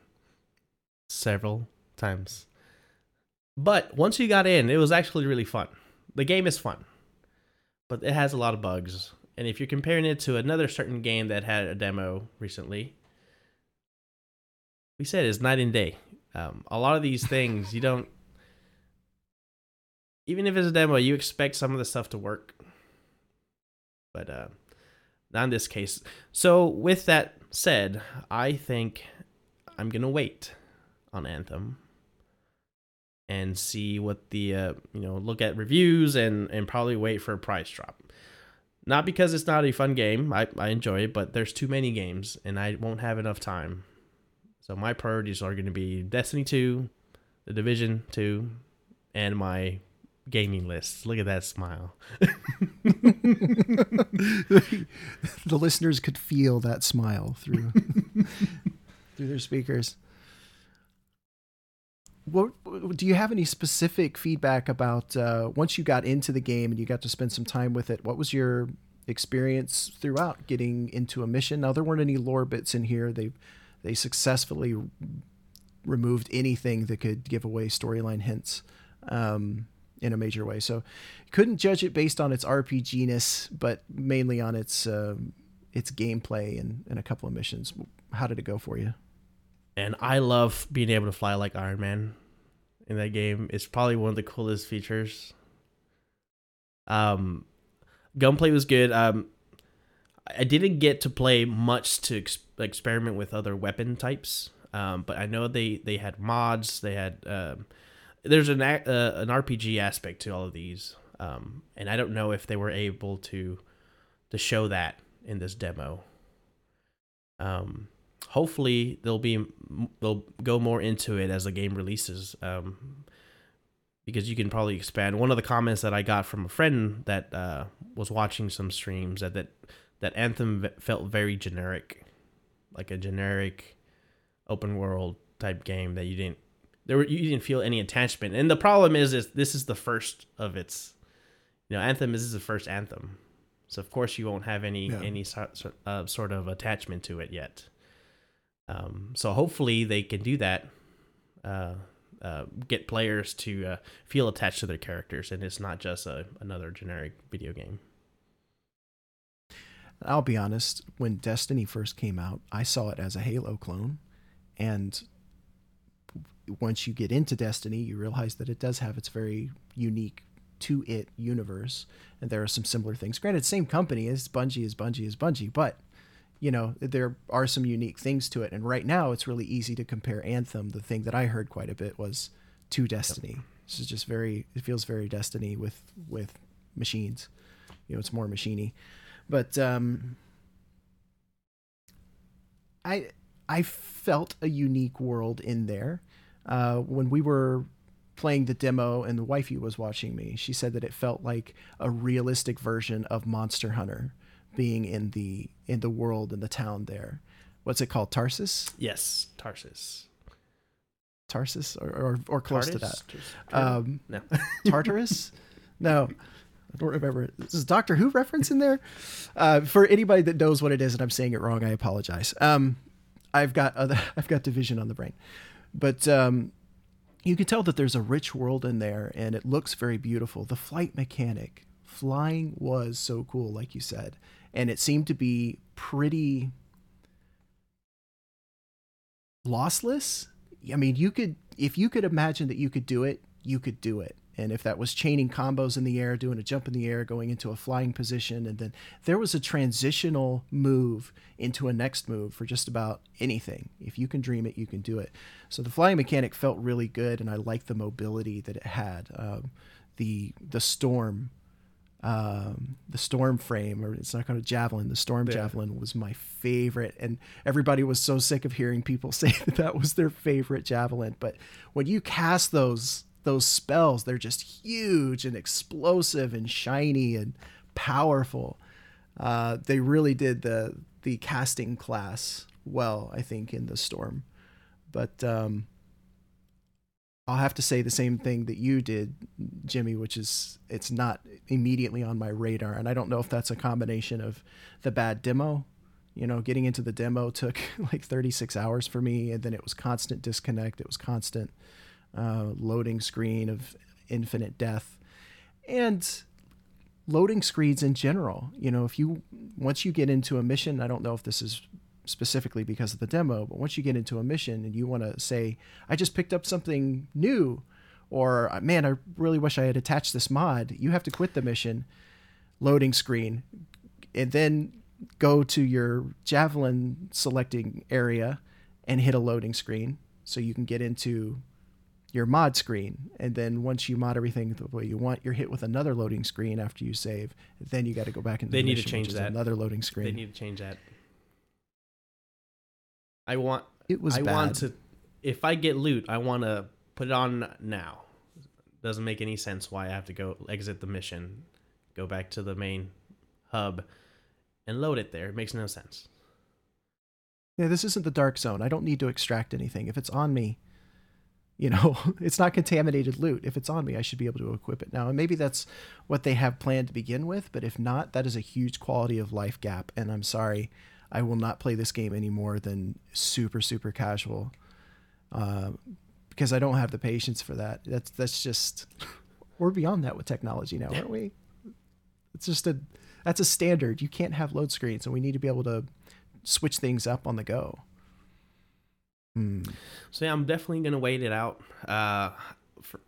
several times. But once you got in, it was actually really fun. The game is fun, but it has a lot of bugs. And if you're comparing it to another certain game that had a demo recently, we said it's night and day. Um, a lot of these things you don't, even if it's a demo, you expect some of the stuff to work, but uh, not in this case. So with that said, I think I'm gonna wait on Anthem and see what the uh, you know look at reviews and and probably wait for a price drop. Not because it's not a fun game, I I enjoy it, but there's too many games and I won't have enough time. So my priorities are going to be Destiny 2, The Division 2, and my gaming list. Look at that smile. the listeners could feel that smile through through their speakers. What do you have any specific feedback about uh, once you got into the game and you got to spend some time with it? What was your experience throughout getting into a mission? Now there weren't any lore bits in here. They They successfully removed anything that could give away storyline hints um, in a major way. So couldn't judge it based on its RPGness, but mainly on its um, its gameplay and, and a couple of missions. How did it go for you? And I love being able to fly like Iron Man in that game. It's probably one of the coolest features. Um, gunplay was good. Um, I didn't get to play much to ex- experiment with other weapon types. Um, but I know they they had mods. They had um, there's an uh, an RPG aspect to all of these, um, and I don't know if they were able to to show that in this demo. Um, hopefully they'll be they'll go more into it as the game releases. Um, because you can probably expand. One of the comments that I got from a friend that uh, was watching some streams that that that Anthem felt very generic, like a generic open world type game that you didn't there were, you didn't feel any attachment. And the problem is is this is the first of its you know Anthem is the first Anthem. So of course you won't have any yeah. any sort uh, sort of attachment to it yet. Um, so hopefully they can do that. Uh, uh, get players to uh, feel attached to their characters, and it's not just a, another generic video game. I'll be honest, when Destiny first came out, I saw it as a Halo clone. And once you get into Destiny, you realize that it does have its very unique to it universe. And there are some similar things. Granted, same company as Bungie is Bungie is Bungie, but you know, there are some unique things to it. And right now it's really easy to compare Anthem. The thing that I heard quite a bit was to Destiny. Yep. This is just very it feels very Destiny with with machines. You know, it's more machiney. But um, I I felt a unique world in there. Uh, when we were playing the demo and the wifey was watching me, she said that it felt like a realistic version of Monster Hunter being in the in the world in the town there. What's it called? Tarsus? Yes, Tarsus. Tarsus or or, or close to that. Um, no. Tartarus? no. I don't remember. This is Doctor Who reference in there. Uh, for anybody that knows what it is and I'm saying it wrong, I apologize. Um, I've got other, I've got division on the brain, but um, you can tell that there's a rich world in there, and it looks very beautiful. The flight mechanic, flying was so cool, like you said, and it seemed to be pretty lossless. I mean, you could if you could imagine that you could do it, you could do it and if that was chaining combos in the air, doing a jump in the air, going into a flying position, and then there was a transitional move into a next move for just about anything. If you can dream it, you can do it. So the flying mechanic felt really good, and I liked the mobility that it had. Um, the the storm, um, the storm frame, or it's not called a javelin. The storm yeah. javelin was my favorite, and everybody was so sick of hearing people say that that was their favorite javelin. But when you cast those those spells they're just huge and explosive and shiny and powerful uh, they really did the the casting class well i think in the storm but um, i'll have to say the same thing that you did jimmy which is it's not immediately on my radar and i don't know if that's a combination of the bad demo you know getting into the demo took like 36 hours for me and then it was constant disconnect it was constant uh, loading screen of infinite death, and loading screens in general. You know, if you once you get into a mission, I don't know if this is specifically because of the demo, but once you get into a mission and you want to say, I just picked up something new, or man, I really wish I had attached this mod, you have to quit the mission, loading screen, and then go to your javelin selecting area and hit a loading screen so you can get into your mod screen. And then once you mod everything the way you want you're hit with another loading screen after you save. Then you got to go back into they the need mission, to change that. another loading screen. They need to change that i want it was i bad. want to if i get loot i want to put it on now. Doesn't make any sense why i have to go exit the mission go back to the main hub and load it there. It makes no sense. Yeah this isn't the dark zone. I don't need to extract anything. If it's on me you know it's not contaminated loot. If it's on me i should be able to equip it now. And maybe that's what they have planned to begin with but if not that is a huge quality of life gap and i'm sorry I will not play this game any more than super super casual, uh, because I don't have the patience for that. That's that's just we're beyond that with technology now, aren't we? It's just a that's a standard. You can't have load screens, and we need to be able to switch things up on the go. Hmm. So yeah, I'm definitely gonna wait it out. Uh, for,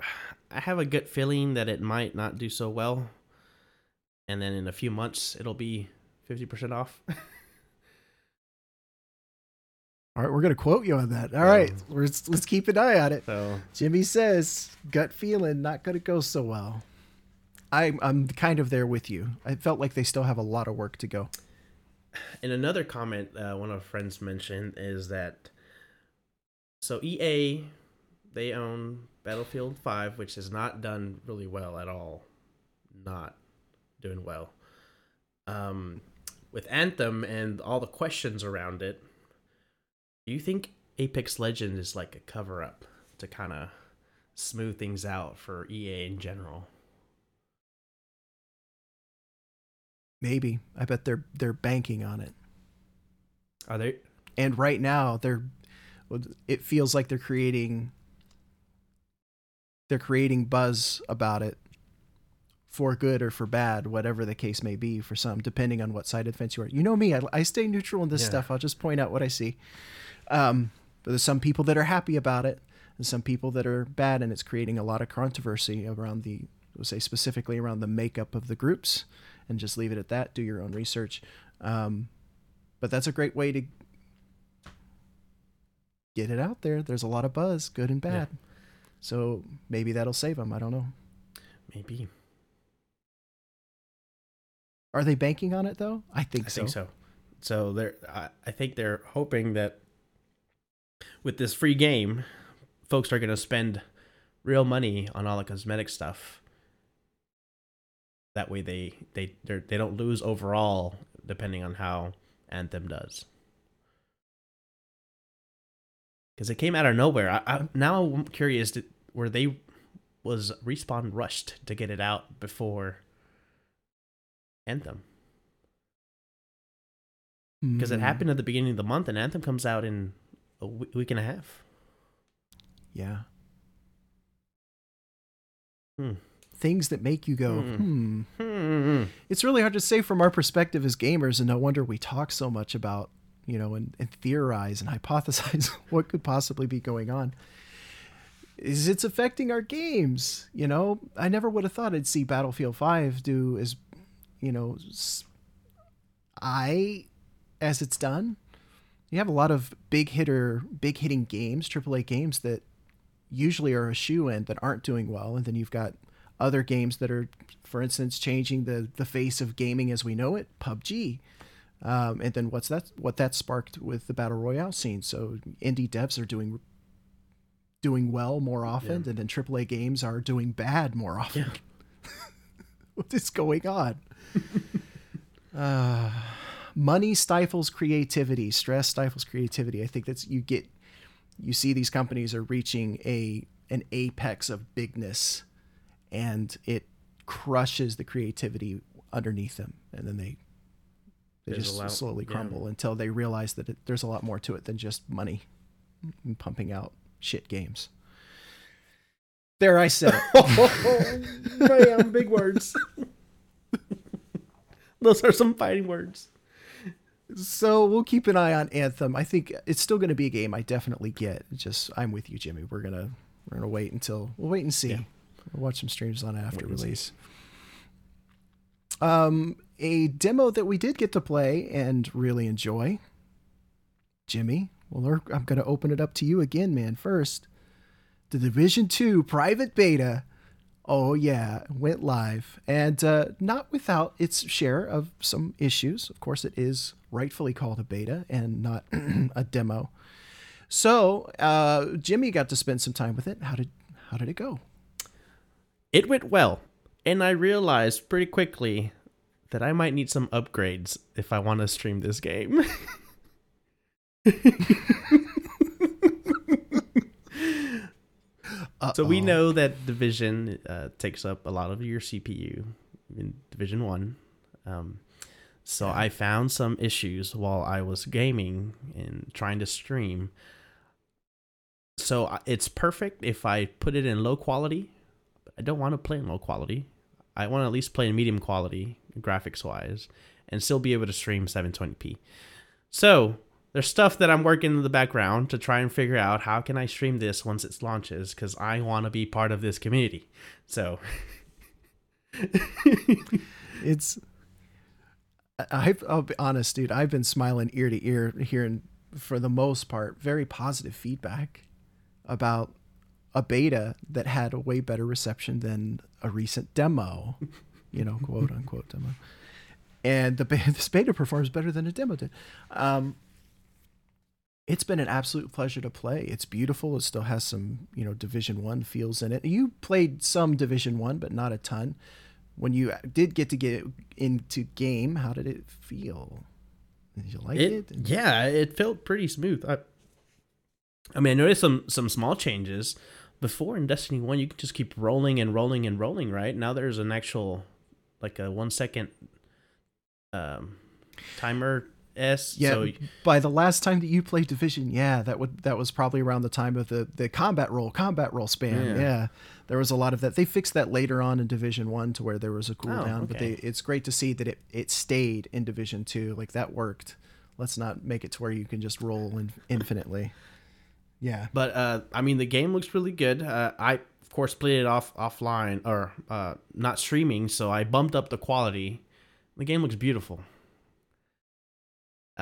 I have a good feeling that it might not do so well, and then in a few months it'll be fifty percent off. All right, we're gonna quote you on that. All right, let's let's keep an eye on it. so Jimmy says, "Gut feeling, not gonna go so well." I'm I'm kind of there with you. I felt like they still have a lot of work to go. And another comment uh, one of our friends mentioned is that so EA they own Battlefield 5 which has not done really well at all. Not doing well. Um with Anthem and all the questions around it, do you think Apex Legends is like a cover up to kind of smooth things out for EA in general? Maybe I bet they're they're banking on it. Are they And right now they're it feels like they're creating they're creating buzz about it for good or for bad, whatever the case may be for some, depending on what side of the fence you are. You know me, I, I stay neutral in this Yeah. stuff. I'll just point out what I see. Um, but there's some people that are happy about it, and some people that are bad, and it's creating a lot of controversy around the, we'll say specifically around the makeup of the groups, and just leave it at that. Do your own research. Um, but that's a great way to get it out there. There's a lot of buzz, good and bad. So maybe that'll save them. I don't know. maybe? Are they banking on it though? I think I so. think so. So they're I, I think they're hoping that with this free game, folks are gonna spend real money on all the cosmetic stuff. That way they they they're, don't lose overall depending on how Anthem does. Because it came out of nowhere. I, I, now I'm curious. Did, were they was respawn rushed to get it out before Anthem? because it Mm, happened at the beginning of the month, and Anthem comes out in a week and a half. Yeah. Hmm. Things that make you go, Hmm. hmm. Hmm. It's really hard to say from our perspective as gamers, and no wonder we talk so much about, you know, and, and theorize and hypothesize what could possibly be going on. Is it's affecting our games? You know, I never would have thought I'd see Battlefield 5 do as, you know, I as it's done. You have a lot of big hitter, big hitting games, AAA games that usually are a shoe in that aren't doing well, and then you've got other games that are, for instance, changing the the face of gaming as we know it, PUBG. Um, and then what's that? What that sparked with the battle royale scene. So indie devs are doing doing well more often, Yeah. and then AAA games are doing bad more often. what is going on? uh, money stifles creativity. Stress stifles creativity. I think that's you get. You see these companies are reaching a an apex of bigness, and it crushes the creativity underneath them, and then they they There's just lot- slowly yeah. crumble until they realize that it, there's a lot more to it than just money and pumping out shit games. There, I said it. Oh, Bam, big words. Those are some fighting words. So we'll keep an eye on Anthem. I think it's still going to be a game I definitely get. It's just I'm with you, Jimmy. We're gonna we're gonna wait until we'll wait and see. Yeah. We'll watch some streams on it after Wait release. Um, a demo that we did get to play and really enjoy. Jimmy, well, I'm going to open it up to you again, man. First, the Division Two private beta. Oh yeah, went live, and uh, not without its share of some issues. Of course, it is rightfully called a beta and not a demo. So, uh, Jimmy got to spend some time with it. How did how did it go? It went well, and I realized pretty quickly that I might need some upgrades if I want to stream this game. So we know that Division uh, takes up a lot of your CPU in Division One. Um, So I found some issues while I was gaming and trying to stream. So uh, it's perfect if I put it in low quality. I don't want to play in low quality. I want to at least play in medium quality, graphics wise, and still be able to stream 720p. So there's stuff that I'm working in the background to try and figure out how can I stream this once it launches because I want to be part of this community. So It's. I, I'll be honest, dude. I've been smiling ear to ear, hearing for the most part very positive feedback about a beta that had a way better reception than a recent demo, you know, quote unquote demo. And the this beta performs better than a demo did. Um, it's been an absolute pleasure to play. It's beautiful. It still has some, you know, Division One feels in it. You played some Division One, but not a ton. When you did get to get into game, how did it feel? Did you like it, it? yeah, it felt pretty smooth. I, I mean, I noticed some some small changes. Before in Destiny One, you could just keep rolling and rolling and rolling. Right now, there's an actual like a one second um, timer s. Yeah, So by the last time that you played Division, yeah, that would that was probably around the time of the the combat roll, combat roll span. Yeah. Yeah. there was a lot of that. They fixed that later on in Division One to where there was a cooldown, but they it's great to see that it it stayed in Division Two. Like that worked. Let's not make it to where you can just roll in, infinitely. Yeah, But uh, I mean, the game looks really good. Uh, I of course played it off offline or uh, not streaming, so I bumped up the quality. The game looks beautiful.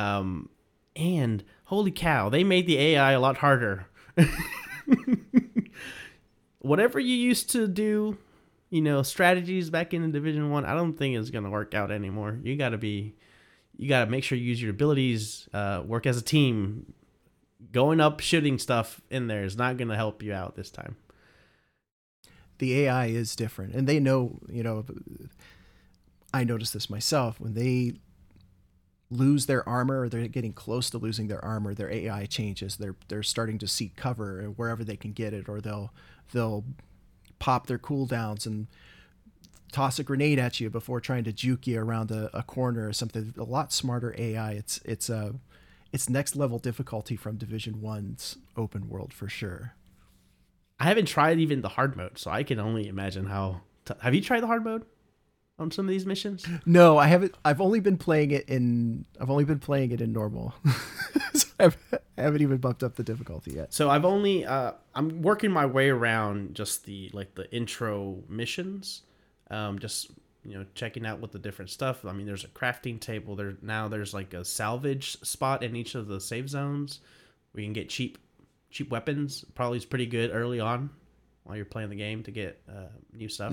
Um, and holy cow, they made the AI a lot harder. Whatever you used to do, you know, strategies back in the Division One, I don't think is gonna work out anymore. You gotta be, you gotta make sure you use your abilities, uh, work as a team, going up shooting stuff in there is not to help you out this time. the AI is different, and they know. You know, I noticed this myself when they lose their armor or they're getting close to losing their armor their AI changes they're they're starting to seek cover wherever they can get it or they'll they'll pop their cooldowns and toss a grenade at you before trying to juke you around a, a corner or something. A lot smarter AI it's it's a it's next level difficulty from division 1's open world for sure. I haven't tried even the hard mode, so I can only imagine how. T- Have you tried the hard mode on some of these missions? No, I haven't. I've only been playing it in. I've only been playing it in normal. so I've, I haven't even bumped up the difficulty yet. So I've only uh, I'm working my way around just the like the intro missions, um, just you know checking out what the different stuff. I mean, there's a crafting table. There now there's like a salvage spot in each of the save zones. We can get cheap cheap weapons. Probably is pretty good early on while you're playing the game to get uh, new stuff.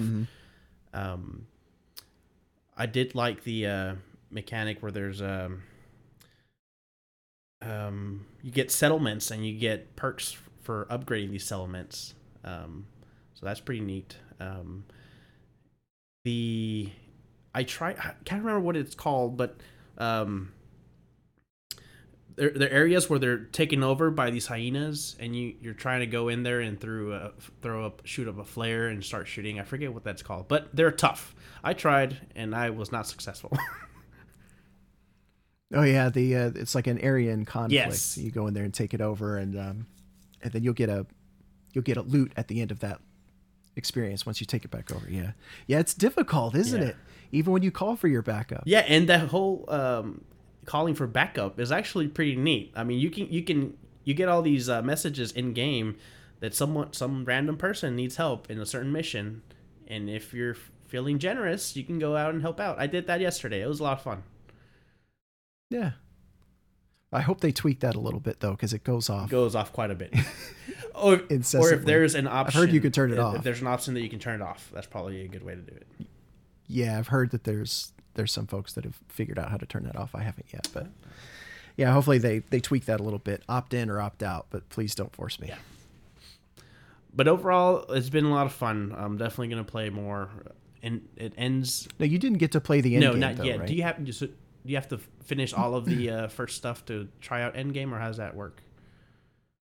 Um, I did like the uh, mechanic where there's um, um, you get settlements and you get perks for upgrading these settlements. Um, so that's pretty neat. Um, the I try I can't remember what it's called, but um, there there are areas where they're taken over by these hyenas, and you you're trying to go in there and through a, throw up shoot up a flare and start shooting. I forget what that's called, but they're tough. I tried and I was not successful. Oh yeah, the uh, it's like an area in conflict. Yes. You go in there and take it over, and um, and then you'll get a you'll get a loot at the end of that experience once you take it back over. Yeah, yeah, it's difficult, isn't Yeah. it? Even when you call for your backup. Yeah, and that whole um, calling for backup is actually pretty neat. I mean, you can you can you get all these uh, messages in game that someone some random person needs help in a certain mission, and if you're feeling generous, you can go out and help out. I did that yesterday. It was a lot of fun. Yeah. I hope they tweak that a little bit though, because it goes off. Goes off quite a bit. or, or if there's an option, I've heard you can turn it if- off. If there's an option that you can turn it off, that's probably a good way to do it. yeah, I've heard that there's there's some folks that have figured out how to turn that off. I haven't yet, but yeah, hopefully they they tweak that a little bit. Opt in or opt out, but please don't force me. But overall, it's been a lot of fun. I'm definitely gonna play more. And it ends No, you didn't get to play the end no, game not though, yet. right? Do you have just do you have to finish all of the uh, first stuff to try out Endgame, or how does that work?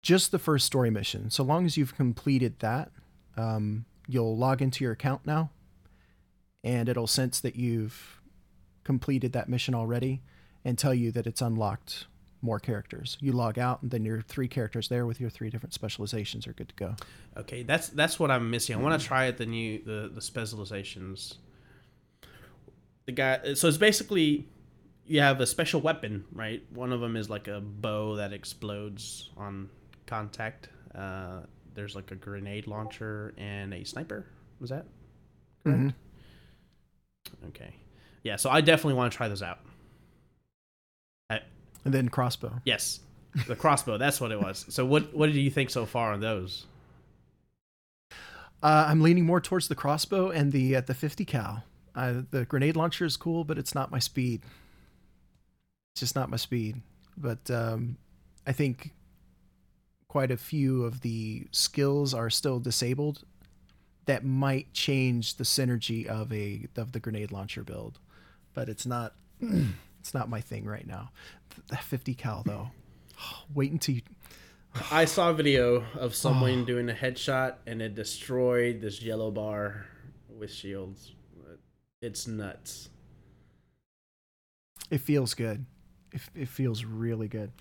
Just the first story mission. So long as you've completed that, um, you'll log into your account now, and it'll sense that you've completed that mission already and tell you that it's unlocked more characters. You log out, and then your three characters there with your three different specializations are good to go. Okay, that's that's what I'm missing. I want to try it the new the the specializations. The guy, so it's basically you have a special weapon, right? One of them is like a bow that explodes on contact. Uh, there's like a grenade launcher and a sniper. Was that correct? Okay, yeah. So I definitely want to try those out. I, And then crossbow. yes, the crossbow. that's what it was. So what what do you think so far on those? Uh, I'm leaning more towards the crossbow and the uh, the 50 cal. Uh, the grenade launcher is cool, but it's not my speed. It's just not my speed. But um, I think quite a few of the skills are still disabled. That might change the synergy of a of the grenade launcher build, but it's not it's not my thing right now. The 50 cal though. Wait until you, I saw a video of someone doing a headshot and it destroyed this yellow bar with shields. It's nuts. It feels good. It, it feels really good.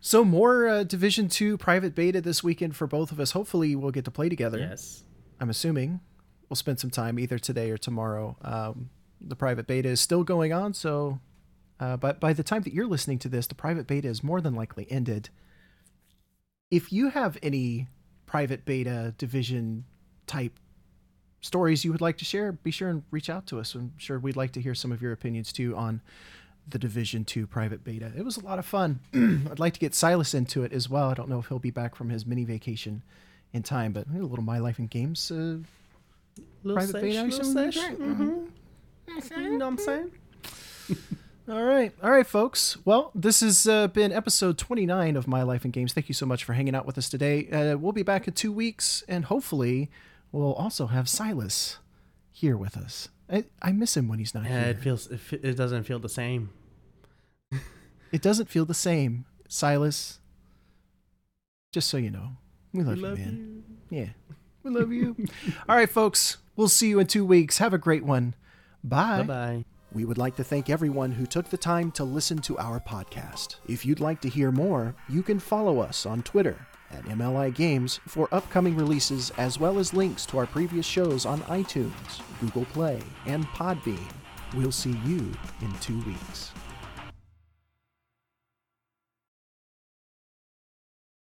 So more uh, Division Two private beta this weekend for both of us. Hopefully, we'll get to play together. Yes. I'm assuming we'll spend some time either today or tomorrow. Um, the private beta is still going on, so uh, but by the time that you're listening to this, the private beta is more than likely ended. If you have any private beta division type stories you would like to share, be sure and reach out to us. I'm sure we'd like to hear some of your opinions too on the Division 2 private beta. It was a lot of fun. I'd like to get Silas into it as well. I don't know if he'll be back from his mini vacation in time, but a little My Life in Games uh, private beta. little sesh. Mhm. You know what I'm saying? All right. All right, folks. Well, this has uh, been episode 29 of My Life in Games. Thank you so much for hanging out with us today. Uh, we'll be back in two weeks, and hopefully, we'll also have Silas here with us. I, I miss him when he's not Yeah, here. it feels it, fe- it doesn't feel the same. It doesn't feel the same. Silas, just so you know, we love, you, man. Yeah. We love you. All right, folks. We'll see you in two weeks. Have a great one. Bye bye. We would like to thank everyone who took the time to listen to our podcast. If you'd like to hear more, you can follow us on Twitter at MLI Games for upcoming releases as well as links to our previous shows on iTunes, Google Play, and Podbean. We'll see you in two weeks.